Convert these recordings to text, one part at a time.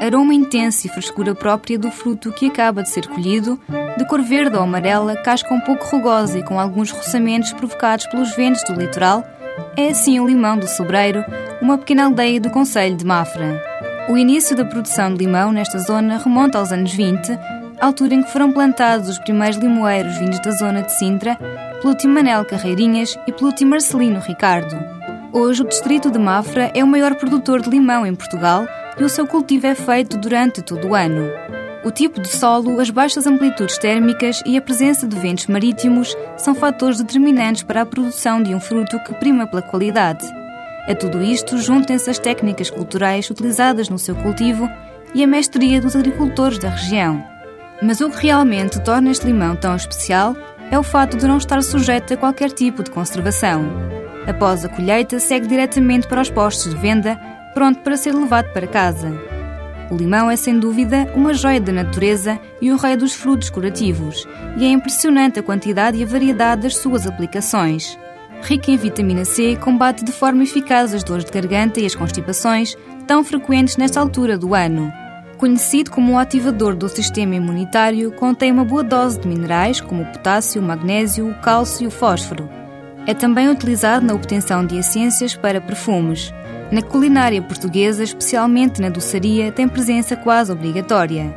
aroma intenso e frescura própria do fruto que acaba de ser colhido, de cor verde ou amarela, casca um pouco rugosa e com alguns roçamentos provocados pelos ventos do litoral, é assim o limão do Sobreiro, uma pequena aldeia do Conselho de Mafra. O início da produção de limão nesta zona remonta aos anos 20, altura em que foram plantados os primeiros limoeiros vindos da zona de Sintra, pelo tio Manel Carreirinhas e pelo tio Marcelino Ricardo. Hoje, o distrito de Mafra é o maior produtor de limão em Portugal e o seu cultivo é feito durante todo o ano. O tipo de solo, as baixas amplitudes térmicas e a presença de ventos marítimos são fatores determinantes para a produção de um fruto que prima pela qualidade. A tudo isto juntem-se as técnicas culturais utilizadas no seu cultivo e a mestria dos agricultores da região. Mas o que realmente torna este limão tão especial é o fato de não estar sujeito a qualquer tipo de conservação. Após a colheita, segue diretamente para os postos de venda, pronto para ser levado para casa. O limão é sem dúvida uma joia da natureza e o rei dos frutos curativos, e é impressionante a quantidade e a variedade das suas aplicações. Rica em vitamina C, combate de forma eficaz as dores de garganta e as constipações, tão frequentes nesta altura do ano. Conhecido como um ativador do sistema imunitário, contém uma boa dose de minerais como o potássio, o magnésio, o cálcio e o fósforo. É também utilizado na obtenção de essências para perfumes. Na culinária portuguesa, especialmente na doçaria, tem presença quase obrigatória.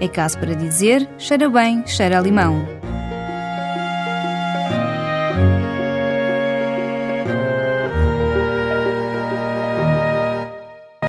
É caso para dizer: cheira bem, cheira a limão.